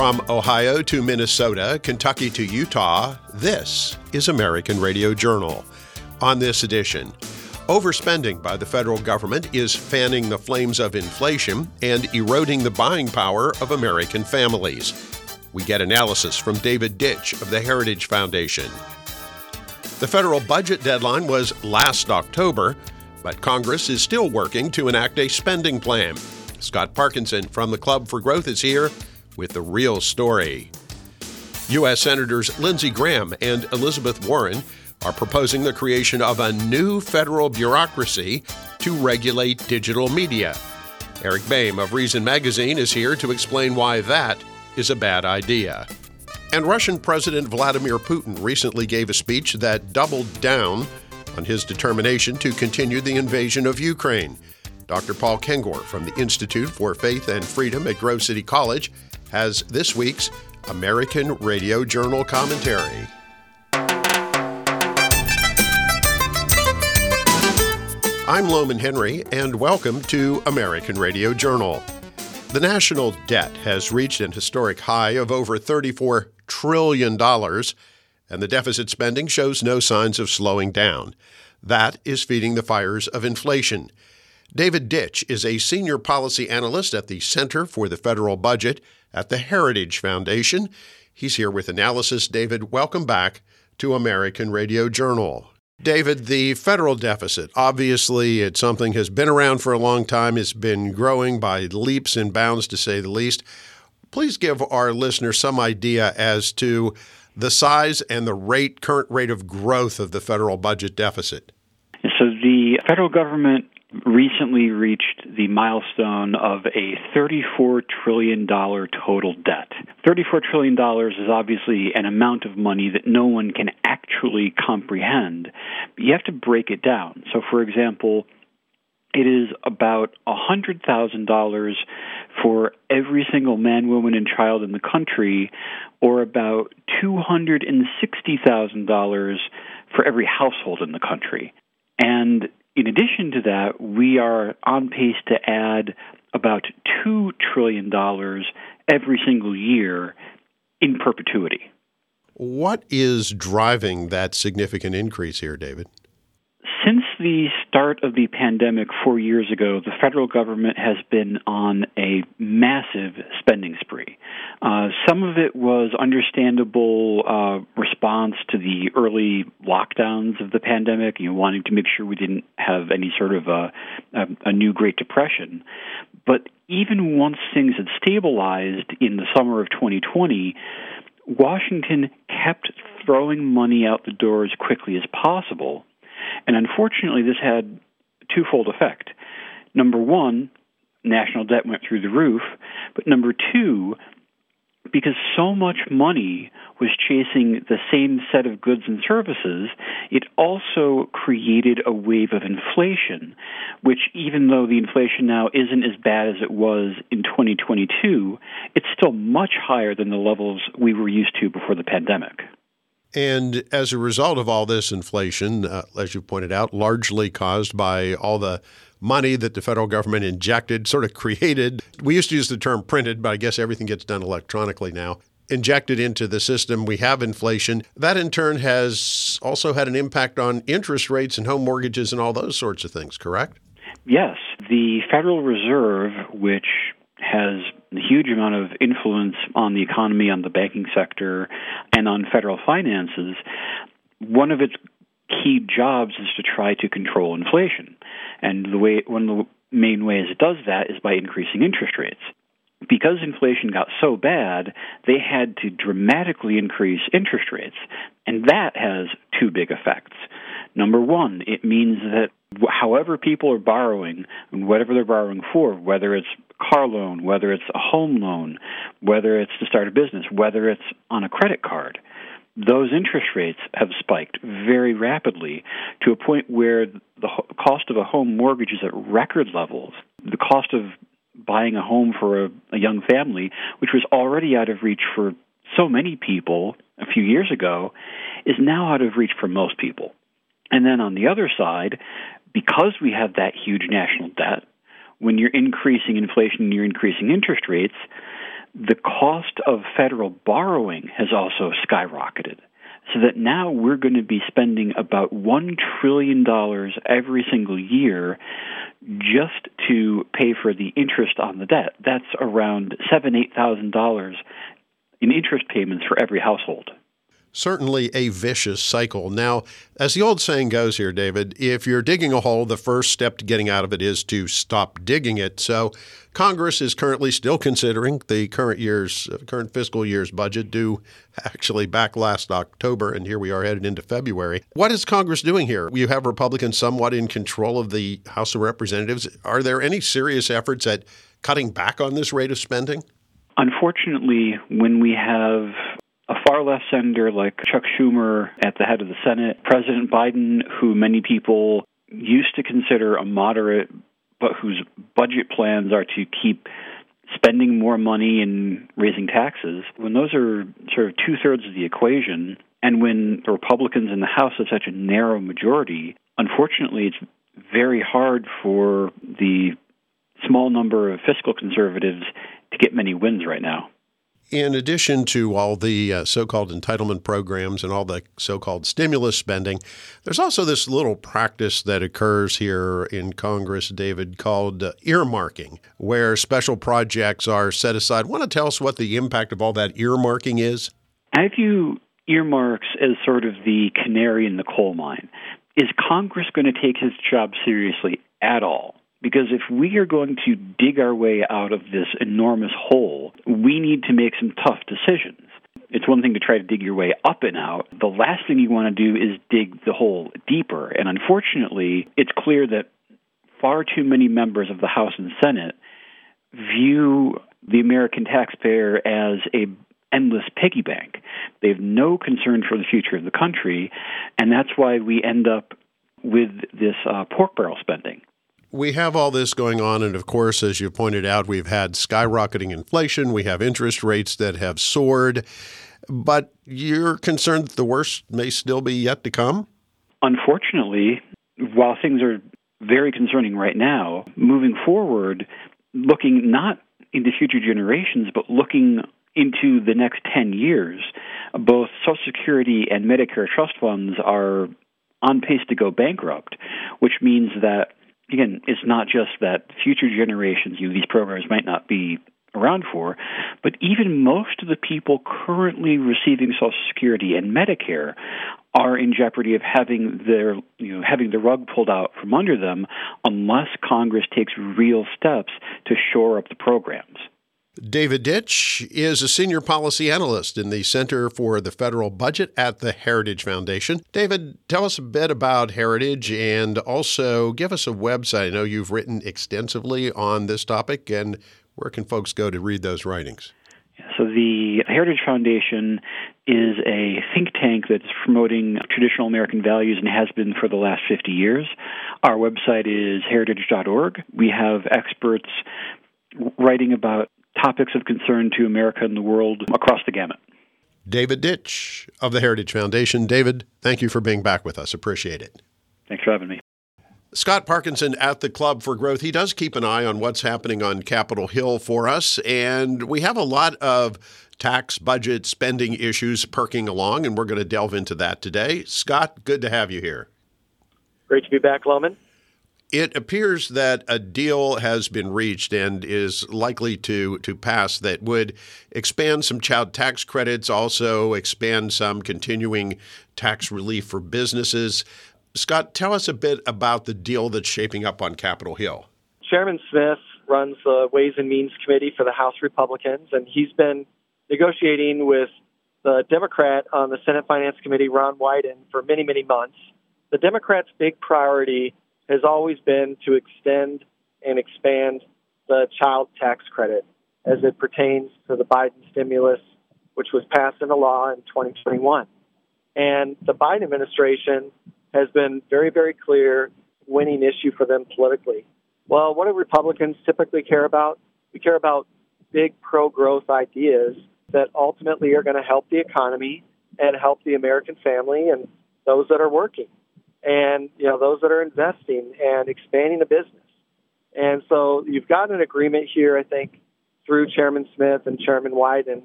From Ohio to Minnesota, Kentucky to Utah, this is American Radio Journal. On this edition, overspending by the federal government is fanning the flames of inflation and eroding the buying power of American families. We get analysis from David Ditch of the Heritage Foundation. The federal budget deadline was last October, but Congress is still working to enact a spending plan. Scott Parkinson from the Club for Growth is here with the real story. U.S. Senators Lindsey Graham and Elizabeth Warren are proposing the creation of a new federal bureaucracy to regulate digital media. Eric Boehm of Reason Magazine is here to explain why that is a bad idea. And Russian President Vladimir Putin recently gave a speech that doubled down on his determination to continue the invasion of Ukraine. Dr. Paul Kengor from the Institute for Faith and Freedom at Grove City College has this week's American Radio Journal commentary. I'm Lowman Henry, and welcome to American Radio Journal. The national debt has reached an historic high of over $34 trillion, and the deficit spending shows no signs of slowing down. That is feeding the fires of inflation. David Ditch is a senior policy analyst at the Center for the Federal Budget at the Heritage Foundation. He's here with analysis. David, welcome back to American Radio Journal. David, the federal deficit, obviously, it's something has been around for a long time. It's been growing by leaps and bounds, to say the least. Please give our listeners some idea as to the size and the rate, current rate of growth of the federal budget deficit. So the federal government recently reached the milestone of a $34 trillion total debt. $34 trillion is obviously an amount of money that no one can actually comprehend. But you have to break it down. So, for example, it is about $100,000 for every single man, woman, and child in the country, or about $260,000 for every household in the country. And in addition to that, we are on pace to add about $2 trillion every single year in perpetuity. What is driving that significant increase here, David? Since the start of the pandemic four years ago, the federal government has been on a massive spending spree. Uh, some of it was understandable uh, response to the early lockdowns of the pandemic, you know, wanting to make sure we didn't have any sort of a, a, a new Great Depression. But even once things had stabilized in the summer of 2020, Washington kept throwing money out the door as quickly as possible and unfortunately, this had twofold effect. Number one, national debt went through the roof, but number two, because so much money was chasing the same set of goods and services, it also created a wave of inflation, which, even though the inflation now isn't as bad as it was in 2022, it's still much higher than the levels we were used to before the pandemic. And as a result of all this inflation, uh, as you pointed out, largely caused by all the money that the federal government injected, sort of created. We used to use the term printed, but I guess everything gets done electronically now. Injected into the system, we have inflation. That in turn has also had an impact on interest rates and home mortgages and all those sorts of things, correct? Yes. The Federal Reserve, which has huge amount of influence on the economy, on the banking sector, and on federal finances. One of its key jobs is to try to control inflation. And the way one of the main ways it does that is by increasing interest rates. Because inflation got so bad, they had to dramatically increase interest rates. And that has two big effects. Number one, it means that however people are borrowing, and whatever they're borrowing for, whether it's car loan, whether it's a home loan, whether it's to start a business, whether it's on a credit card, those interest rates have spiked very rapidly to a point where the cost of a home mortgage is at record levels. The cost of buying a home for a, a young family, which was already out of reach for so many people a few years ago, is now out of reach for most people. And then on the other side, because we have that huge national debt, when you're increasing inflation and you're increasing interest rates, the cost of federal borrowing has also skyrocketed. So that now we're going to be spending about $1 trillion every single year just to pay for the interest on the debt. That's around seven, eight thousand dollars in interest payments for every household certainly a vicious cycle. Now, as the old saying goes here, David, if you're digging a hole, the first step to getting out of it is to stop digging it. So, Congress is currently still considering the current year's uh, current fiscal year's budget due actually back last October and here we are headed into February. What is Congress doing here? You have Republicans somewhat in control of the House of Representatives. Are there any serious efforts at cutting back on this rate of spending? Unfortunately, when we have a far left senator like Chuck Schumer at the head of the Senate, President Biden, who many people used to consider a moderate, but whose budget plans are to keep spending more money and raising taxes, when those are sort of two thirds of the equation, and when the Republicans in the House have such a narrow majority, unfortunately, it's very hard for the small number of fiscal conservatives to get many wins right now in addition to all the uh, so called entitlement programs and all the so called stimulus spending, there's also this little practice that occurs here in Congress, David, called uh, earmarking, where special projects are set aside. Want to tell us what the impact of all that earmarking is? I view earmarks as sort of the canary in the coal mine. Is Congress going to take his job seriously at all? Because if we are going to dig our way out of this enormous hole, we need to make some tough decisions. It's one thing to try to dig your way up and out. The last thing you want to do is dig the hole deeper. And unfortunately, it's clear that far too many members of the House and Senate view the American taxpayer as a endless piggy bank. They have no concern for the future of the country, and that's why we end up with this uh, pork barrel spending we have all this going on. And of course, as you pointed out, we've had skyrocketing inflation, we have interest rates that have soared. But you're concerned that the worst may still be yet to come? Unfortunately, while things are very concerning right now, moving forward, looking not into future generations, but looking into the next 10 years, both Social Security and Medicare trust funds are on pace to go bankrupt, which means that again, it's not just that future generations, you know, these programs might not be around for, but even most of the people currently receiving Social Security and Medicare are in jeopardy of having their you know having the rug pulled out from under them unless Congress takes real steps to shore up the programs. David Ditch is a senior policy analyst in the Center for the Federal Budget at the Heritage Foundation. David, tell us a bit about Heritage and also give us a website. I know you've written extensively on this topic, and where can folks go to read those writings? So, the Heritage Foundation is a think tank that's promoting traditional American values and has been for the last 50 years. Our website is heritage.org. We have experts writing about topics of concern to America and the world across the gamut. David Ditch of the Heritage Foundation. David, thank you for being back with us. Appreciate it. Thanks for having me. Scott Parkinson at the Club for Growth. He does keep an eye on what's happening on Capitol Hill for us. And we have a lot of tax, budget, spending issues perking along, and we're going to delve into that today. Scott, good to have you here. Great to be back, Lowman. It appears that a deal has been reached and is likely to, to pass that would expand some child tax credits, also expand some continuing tax relief for businesses. Scott, tell us a bit about the deal that's shaping up on Capitol Hill. Chairman Smith runs the Ways and Means Committee for the House Republicans, and he's been negotiating with the Democrat on the Senate Finance Committee, Ron Wyden, for many, many months. The Democrats' big priority has always been to extend and expand the child tax credit as it pertains to the Biden stimulus, which was passed into law in 2021. And the Biden administration has been very, very clear winning issue for them politically. Well, what do Republicans typically care about? We care about big pro growth ideas that ultimately are going to help the economy and help the American family and those that are working and you know those that are investing and expanding the business. And so you've got an agreement here, I think, through Chairman Smith and Chairman Wyden.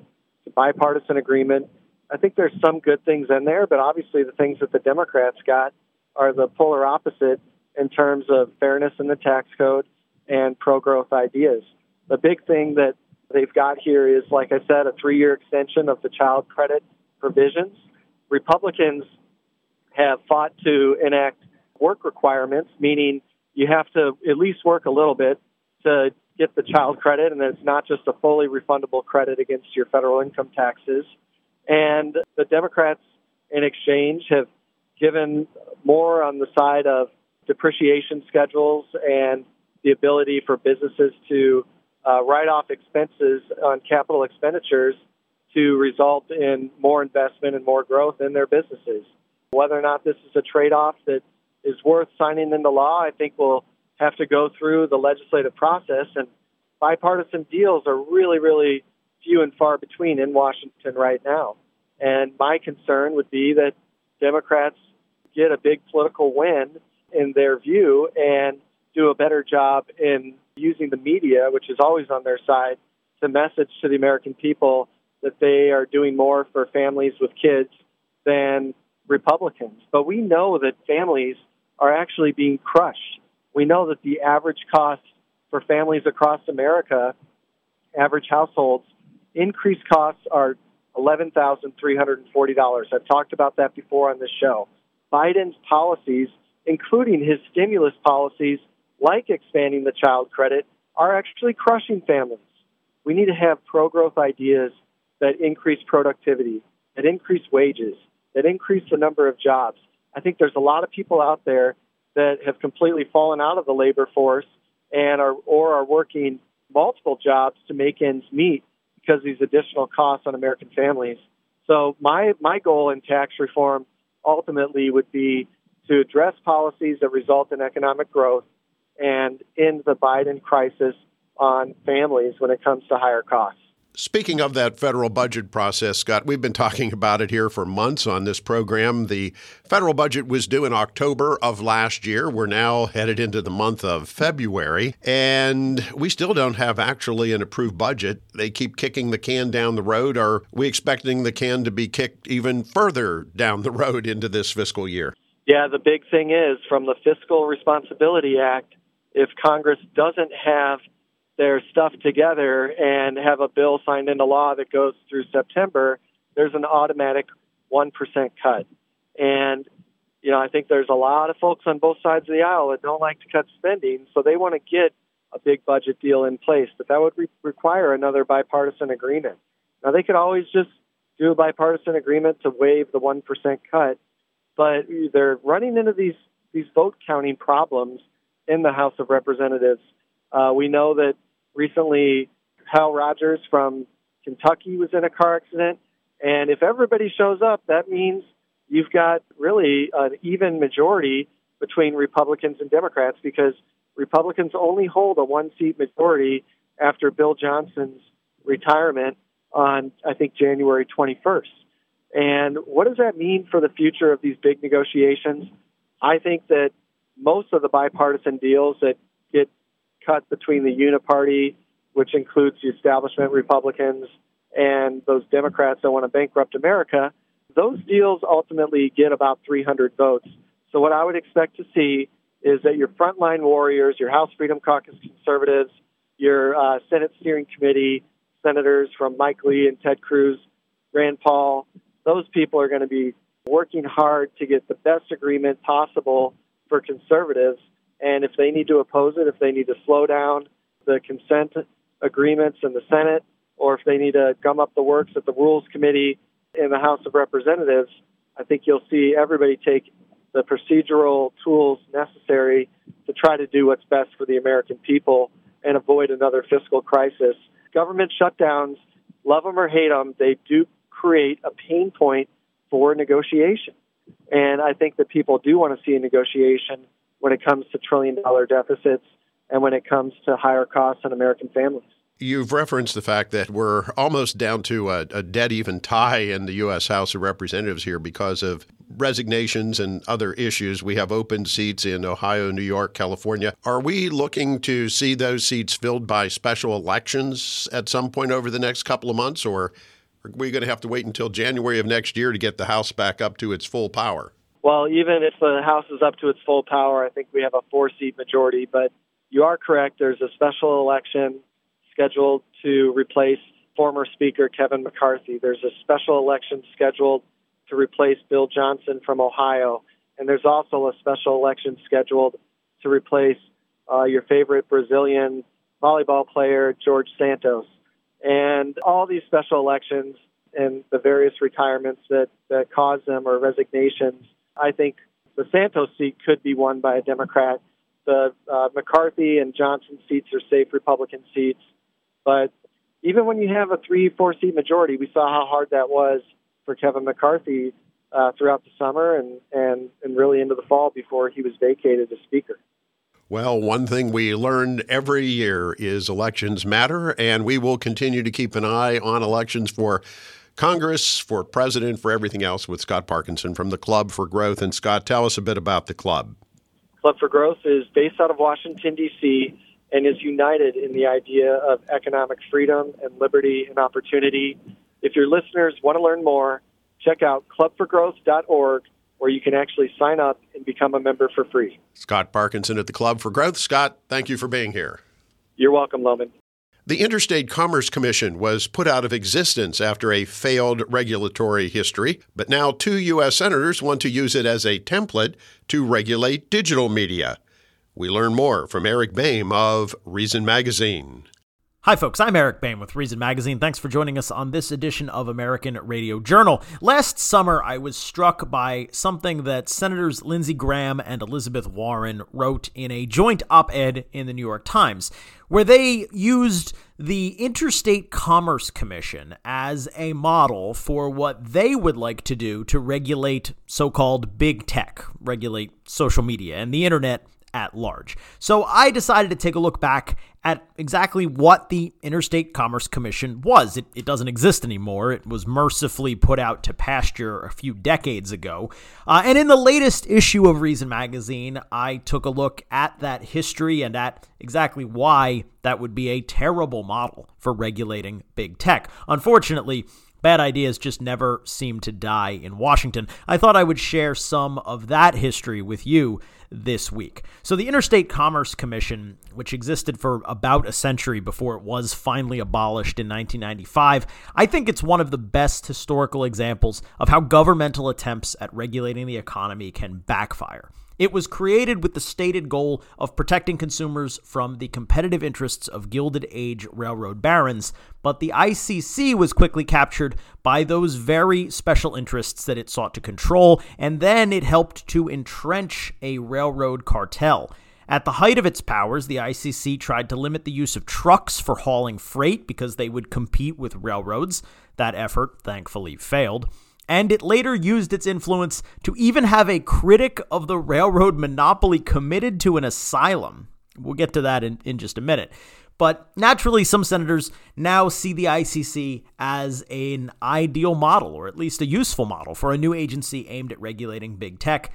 A bipartisan agreement. I think there's some good things in there, but obviously the things that the Democrats got are the polar opposite in terms of fairness in the tax code and pro growth ideas. The big thing that they've got here is, like I said, a three year extension of the child credit provisions. Republicans have fought to enact work requirements, meaning you have to at least work a little bit to get the child credit, and it's not just a fully refundable credit against your federal income taxes. And the Democrats, in exchange, have given more on the side of depreciation schedules and the ability for businesses to uh, write off expenses on capital expenditures to result in more investment and more growth in their businesses. Whether or not this is a trade off that is worth signing into law, I think we'll have to go through the legislative process. And bipartisan deals are really, really few and far between in Washington right now. And my concern would be that Democrats get a big political win in their view and do a better job in using the media, which is always on their side, to message to the American people that they are doing more for families with kids than Republicans. But we know that families are actually being crushed. We know that the average cost for families across America, average households, increased costs are $11,340. I've talked about that before on this show. Biden's policies, including his stimulus policies, like expanding the child credit, are actually crushing families. We need to have pro growth ideas that increase productivity, that increase wages, that increase the number of jobs. I think there's a lot of people out there that have completely fallen out of the labor force and are or are working multiple jobs to make ends meet because these additional costs on American families. So my my goal in tax reform ultimately would be to address policies that result in economic growth and end the Biden crisis on families when it comes to higher costs. Speaking of that federal budget process, Scott, we've been talking about it here for months on this program. The federal budget was due in October of last year. We're now headed into the month of February, and we still don't have actually an approved budget. They keep kicking the can down the road. Are we expecting the can to be kicked even further down the road into this fiscal year? Yeah, the big thing is from the Fiscal Responsibility Act, if Congress doesn't have their stuff together and have a bill signed into law that goes through September, there's an automatic 1% cut. And, you know, I think there's a lot of folks on both sides of the aisle that don't like to cut spending, so they want to get a big budget deal in place, but that would re- require another bipartisan agreement. Now, they could always just do a bipartisan agreement to waive the 1% cut, but they're running into these, these vote counting problems in the House of Representatives. Uh, we know that recently Hal Rogers from Kentucky was in a car accident. And if everybody shows up, that means you've got really an even majority between Republicans and Democrats because Republicans only hold a one seat majority after Bill Johnson's retirement on, I think, January 21st. And what does that mean for the future of these big negotiations? I think that most of the bipartisan deals that get cut between the uniparty, which includes the establishment Republicans and those Democrats that want to bankrupt America, those deals ultimately get about 300 votes. So what I would expect to see is that your frontline warriors, your House Freedom Caucus conservatives, your uh, Senate Steering Committee senators from Mike Lee and Ted Cruz, Rand Paul, those people are going to be working hard to get the best agreement possible for conservatives and if they need to oppose it, if they need to slow down the consent agreements in the Senate, or if they need to gum up the works at the Rules Committee in the House of Representatives, I think you'll see everybody take the procedural tools necessary to try to do what's best for the American people and avoid another fiscal crisis. Government shutdowns, love them or hate them, they do create a pain point for negotiation. And I think that people do want to see a negotiation when it comes to trillion dollar deficits and when it comes to higher costs on American families. You've referenced the fact that we're almost down to a, a, dead even tie in the U.S. House of Representatives here because of resignations and other issues. We have open seats in Ohio, New York, California. Are we looking to see those seats filled by special elections at some point over the next couple of months, or are we going to have to wait until January of next year to get the House back up to its full power? Well, even if the House is up to its full power, I think we have a four seat majority. But you are correct. There's a special election scheduled to replace former Speaker Kevin McCarthy. There's a special election scheduled to replace Bill Johnson from Ohio. And there's also a special election scheduled to replace uh, your favorite Brazilian volleyball player, George Santos. And all these special elections and the various retirements that, that cause them or resignations, I think the Santos seat could be won by a Democrat. The uh, McCarthy and Johnson seats are safe Republican seats. But even when you have a three, four seat majority, we saw how hard that was for Kevin McCarthy uh, throughout the summer and, and, and really into the fall before he was vacated as Speaker. Well, one thing we learned every year is elections matter, and we will continue to keep an eye on elections for Congress, for president, for everything else with Scott Parkinson from the Club for Growth. And Scott, tell us a bit about the club. Club for Growth is based out of Washington, D.C., and is united in the idea of economic freedom and liberty and opportunity if your listeners want to learn more, check out clubforgrowth.org where you can actually sign up and become a member for free. Scott Parkinson at the Club for Growth. Scott, thank you for being here. You're welcome, Lowman. The Interstate Commerce Commission was put out of existence after a failed regulatory history, but now two U.S. senators want to use it as a template to regulate digital media. We learn more from Eric Boehm of Reason Magazine. Hi, folks. I'm Eric Boehm with Reason Magazine. Thanks for joining us on this edition of American Radio Journal. Last summer, I was struck by something that Senators Lindsey Graham and Elizabeth Warren wrote in a joint op ed in the New York Times, where they used the Interstate Commerce Commission as a model for what they would like to do to regulate so called big tech, regulate social media and the internet at large. So I decided to take a look back at exactly what the Interstate Commerce Commission was. It, it, doesn't exist anymore. It was mercifully put out to pasture a few decades ago. Uh, and in the latest issue of Reason Magazine, I took a look at that history and at exactly why that would be a terrible model for regulating big tech. Unfortunately, Bad ideas just never seem to die in Washington. I thought I would share some of that history with you this week. So, the Interstate Commerce Commission, which existed for about a century before it was finally abolished in 1995, I think it's one of the best historical examples of how governmental attempts at regulating the economy can backfire. It was created with the stated goal of protecting consumers from the competitive interests of Gilded Age railroad barons, but the ICC was quickly captured by those very special interests that it sought to control, and then it helped to entrench a railroad cartel. At the height of its powers, the ICC tried to limit the use of trucks for hauling freight because they would compete with railroads. That effort, thankfully, failed and it later used its influence to even have a critic of the railroad monopoly committed to an asylum. We'll get to that in, in just a minute. But naturally, some senators now see the ICC as an ideal model, or at least a useful model, for a new agency aimed at regulating big tech.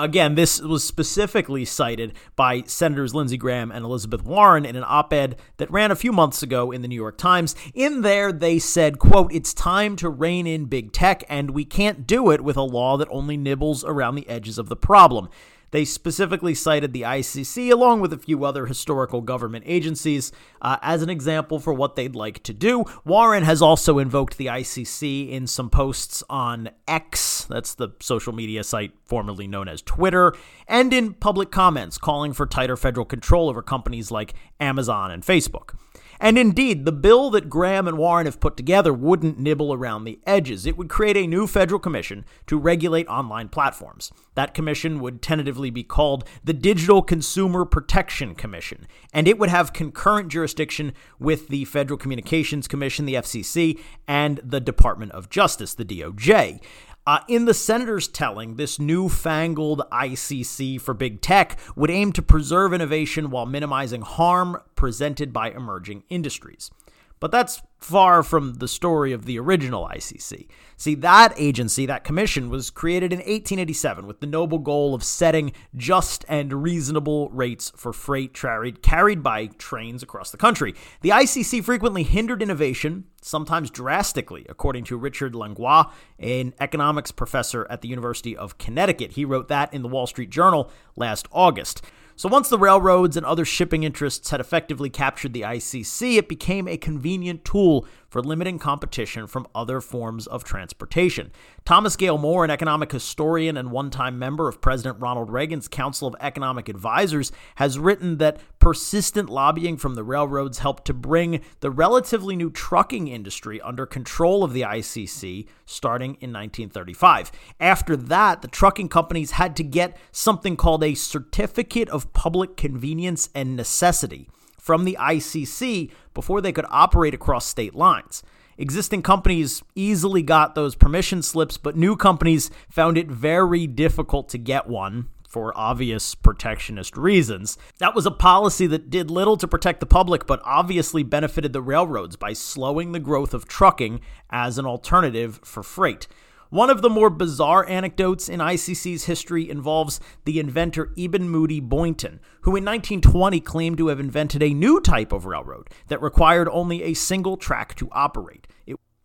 Again, this was specifically cited by Senators Lindsey Graham and Elizabeth Warren in an op-ed that ran a few months ago in the New York Times. In there, they said, quote, it's time to rein in big tech, and we can't do it with a law that only nibbles around the edges of the problem. They specifically cited the ICC, along with a few other historical government agencies, uh, as an example for what they'd like to do. Warren has also invoked the ICC in some posts on X, that's the social media site formerly known as Twitter, and in public comments calling for tighter federal control over companies like Amazon and Facebook. And indeed, the bill that Graham and Warren have put together wouldn't nibble around the edges. It would create a new federal commission to regulate online platforms. That commission would tentatively be called the Digital Consumer Protection Commission, and it would have concurrent jurisdiction with the Federal Communications Commission, the FCC, and the Department of Justice, the DOJ. Uh, in the senator's telling, this newfangled ICC for big tech would aim to preserve innovation while minimizing harm presented by emerging industries. But that's far from the story of the original ICC. See, that agency, that commission, was created in 1887 with the noble goal of setting just and reasonable rates for freight carried by trains across the country. The ICC frequently hindered innovation, sometimes drastically, according to Richard Langlois, an economics professor at the University of Connecticut. He wrote that in the Wall Street Journal last August. So once the railroads and other shipping interests had effectively captured the ICC, it became a convenient tool for limiting competition from other forms of transportation. Thomas Gale Moore, an economic historian and one time member of President Ronald Reagan's Council of Economic Advisors, has written that persistent lobbying from the railroads helped to bring the relatively new trucking industry under control of the ICC starting in 1935. After that, the trucking companies had to get something called a Certificate of Public Convenience and Necessity from the ICC before they could operate across state lines. Existing companies easily got those permission slips, but new companies found it very difficult to get one for obvious protectionist reasons. That was a policy that did little to protect the public, but obviously benefited the railroads by slowing the growth of trucking as an alternative for freight. One of the more bizarre anecdotes in ICC's history involves the inventor Eben Moody Boynton, who in 1920 claimed to have invented a new type of railroad that required only a single track to operate.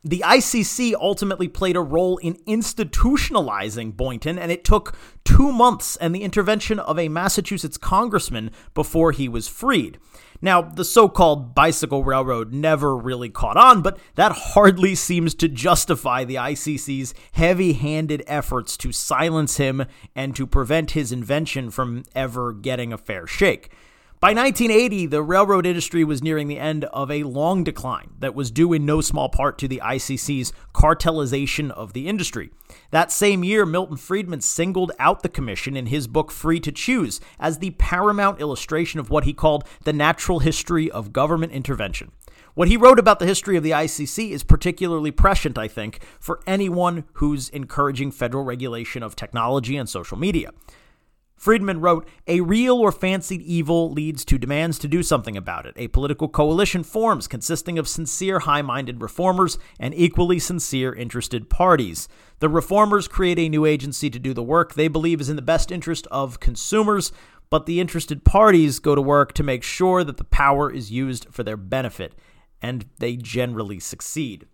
The ICC ultimately played a role in institutionalizing Boynton, and it took two months and the intervention of a Massachusetts congressman before he was freed. Now, the so called bicycle railroad never really caught on, but that hardly seems to justify the ICC's heavy handed efforts to silence him and to prevent his invention from ever getting a fair shake. By 1980, the railroad industry was nearing the end of a long decline that was due in no small part to the ICC's cartelization of the industry. That same year, Milton Friedman singled out the commission in his book Free to Choose as the paramount illustration of what he called the natural history of government intervention. What he wrote about the history of the ICC is particularly prescient, I think, for anyone who's encouraging federal regulation of technology and social media. Friedman wrote, A real or fancied evil leads to demands to do something about it. A political coalition forms consisting of sincere, high minded reformers and equally sincere, interested parties. The reformers create a new agency to do the work they believe is in the best interest of consumers, but the interested parties go to work to make sure that the power is used for their benefit, and they generally succeed.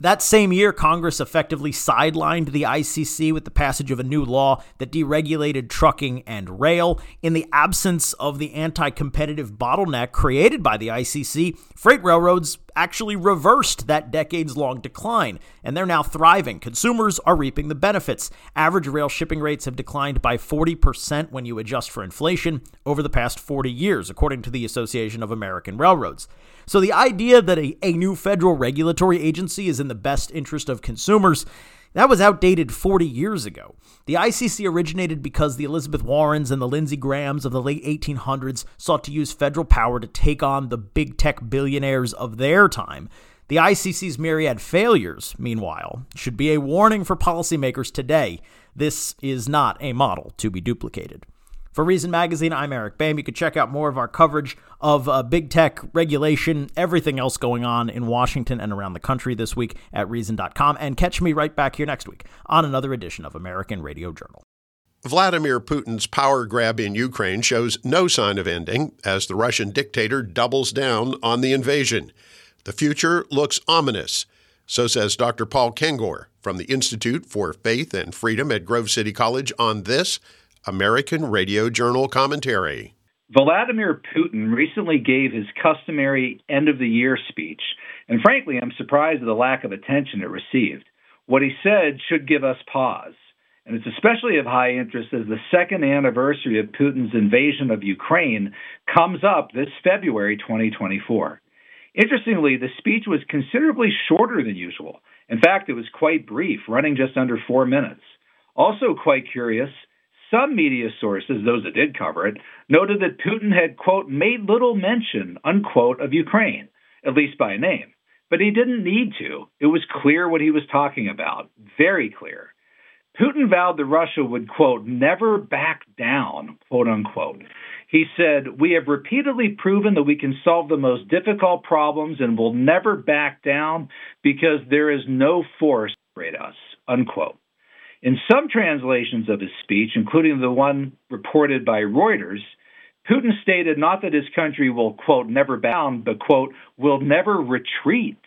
That same year, Congress effectively sidelined the ICC with the passage of a new law that deregulated trucking and rail. In the absence of the anti competitive bottleneck created by the ICC, freight railroads actually reversed that decades long decline, and they're now thriving. Consumers are reaping the benefits. Average rail shipping rates have declined by 40% when you adjust for inflation over the past 40 years, according to the Association of American Railroads. So the idea that a, a new federal regulatory agency is in the best interest of consumers. That was outdated 40 years ago. The ICC originated because the Elizabeth Warrens and the Lindsey Grahams of the late 1800s sought to use federal power to take on the big tech billionaires of their time. The ICC's myriad failures, meanwhile, should be a warning for policymakers today. This is not a model to be duplicated. For Reason Magazine, I'm Eric Boehm. You can check out more of our coverage of uh, big tech regulation, everything else going on in Washington and around the country this week at Reason.com. And catch me right back here next week on another edition of American Radio Journal. Vladimir Putin's power grab in Ukraine shows no sign of ending as the Russian dictator doubles down on the invasion. The future looks ominous. So says Dr. Paul Kengor from the Institute for Faith and Freedom at Grove City College on this American Radio Journal commentary. Vladimir Putin recently gave his customary end of the year speech, and frankly, I'm surprised at the lack of attention it received. What he said should give us pause, and it's especially of high interest as the second anniversary of Putin's invasion of Ukraine comes up this February 2024. Interestingly, the speech was considerably shorter than usual. In fact, it was quite brief, running just under four minutes. Also, quite curious, some media sources, those that did cover it, noted that Putin had, quote, made little mention, unquote, of Ukraine, at least by name. But he didn't need to. It was clear what he was talking about, very clear. Putin vowed that Russia would, quote, never back down, quote unquote. He said, We have repeatedly proven that we can solve the most difficult problems and will never back down because there is no force to us. Unquote. In some translations of his speech, including the one reported by Reuters, Putin stated not that his country will, quote, never bow, but, quote, will never retreat,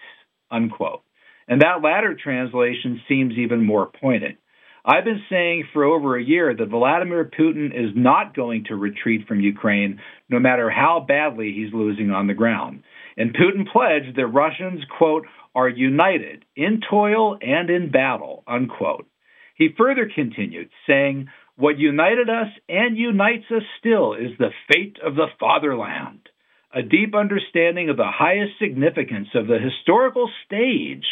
unquote. And that latter translation seems even more pointed. I've been saying for over a year that Vladimir Putin is not going to retreat from Ukraine, no matter how badly he's losing on the ground. And Putin pledged that Russians, quote, are united in toil and in battle, unquote. He further continued, saying, What united us and unites us still is the fate of the fatherland, a deep understanding of the highest significance of the historical stage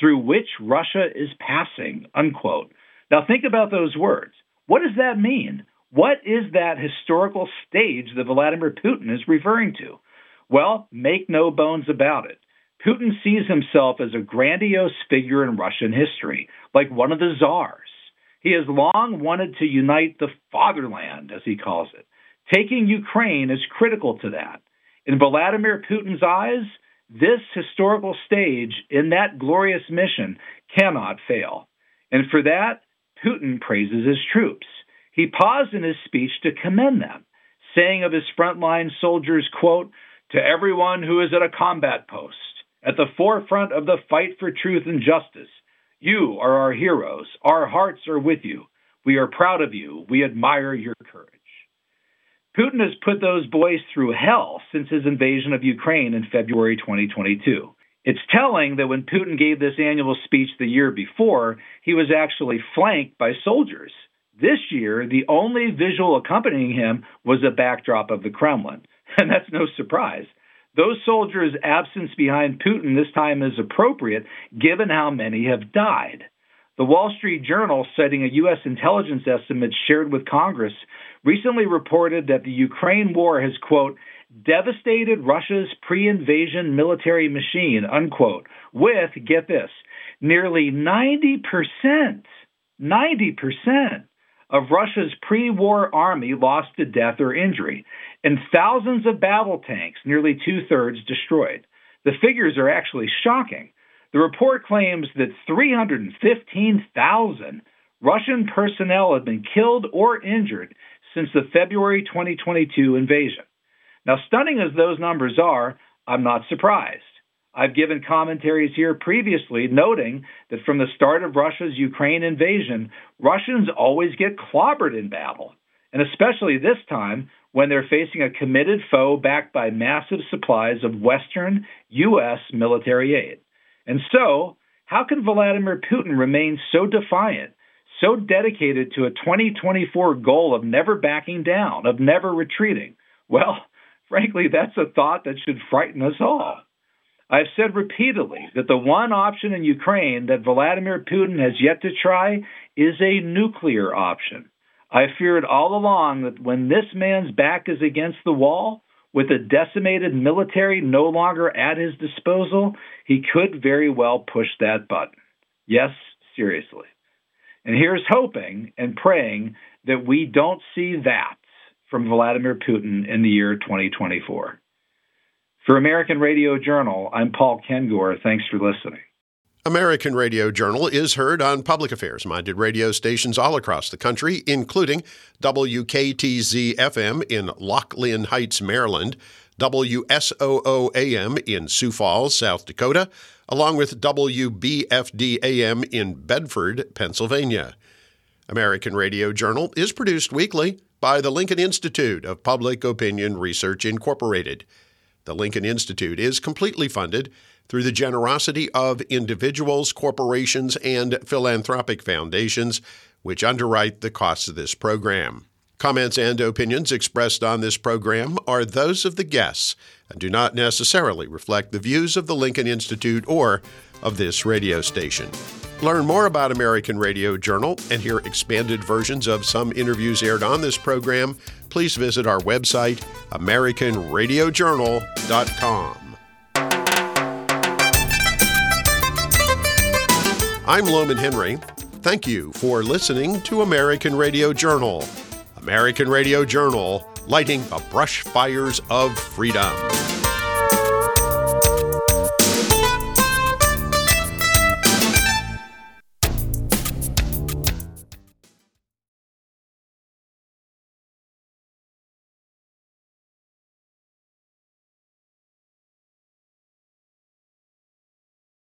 through which Russia is passing, unquote. Now think about those words. What does that mean? What is that historical stage that Vladimir Putin is referring to? Well, make no bones about it. Putin sees himself as a grandiose figure in Russian history, like one of the czars. He has long wanted to unite the fatherland, as he calls it. Taking Ukraine is critical to that. In Vladimir Putin's eyes, this historical stage in that glorious mission cannot fail. And for that, Putin praises his troops. He paused in his speech to commend them, saying of his frontline soldiers, quote, to everyone who is at a combat post, at the forefront of the fight for truth and justice, you are our heroes. Our hearts are with you. We are proud of you. We admire your courage. Putin has put those boys through hell since his invasion of Ukraine in February 2022. It's telling that when Putin gave this annual speech the year before, he was actually flanked by soldiers. This year, the only visual accompanying him was a backdrop of the Kremlin. And that's no surprise. Those soldiers' absence behind Putin this time is appropriate given how many have died. The Wall Street Journal, citing a U.S. intelligence estimate shared with Congress, recently reported that the Ukraine war has, quote, devastated Russia's pre invasion military machine, unquote, with, get this, nearly 90%, 90% of Russia's pre war army lost to death or injury, and thousands of battle tanks, nearly two thirds, destroyed. The figures are actually shocking. The report claims that 315,000 Russian personnel have been killed or injured since the February 2022 invasion. Now, stunning as those numbers are, I'm not surprised. I've given commentaries here previously noting that from the start of Russia's Ukraine invasion, Russians always get clobbered in battle, and especially this time when they're facing a committed foe backed by massive supplies of Western U.S. military aid. And so, how can Vladimir Putin remain so defiant, so dedicated to a 2024 goal of never backing down, of never retreating? Well, Frankly, that's a thought that should frighten us all. I've said repeatedly that the one option in Ukraine that Vladimir Putin has yet to try is a nuclear option. I feared all along that when this man's back is against the wall, with a decimated military no longer at his disposal, he could very well push that button. Yes, seriously. And here's hoping and praying that we don't see that from Vladimir Putin in the year 2024. For American Radio Journal, I'm Paul Kengor. Thanks for listening. American Radio Journal is heard on public affairs minded radio stations all across the country, including WKTZ FM in Lochlin Heights, Maryland, WSOO AM in Sioux Falls, South Dakota, along with WBFD AM in Bedford, Pennsylvania. American Radio Journal is produced weekly by the Lincoln Institute of Public Opinion Research Incorporated. The Lincoln Institute is completely funded through the generosity of individuals, corporations, and philanthropic foundations, which underwrite the costs of this program. Comments and opinions expressed on this program are those of the guests and do not necessarily reflect the views of the Lincoln Institute or of this radio station. Learn more about American Radio Journal and hear expanded versions of some interviews aired on this program. Please visit our website, AmericanRadioJournal.com. I'm Lowman Henry. Thank you for listening to American Radio Journal. American Radio Journal lighting the brush fires of freedom.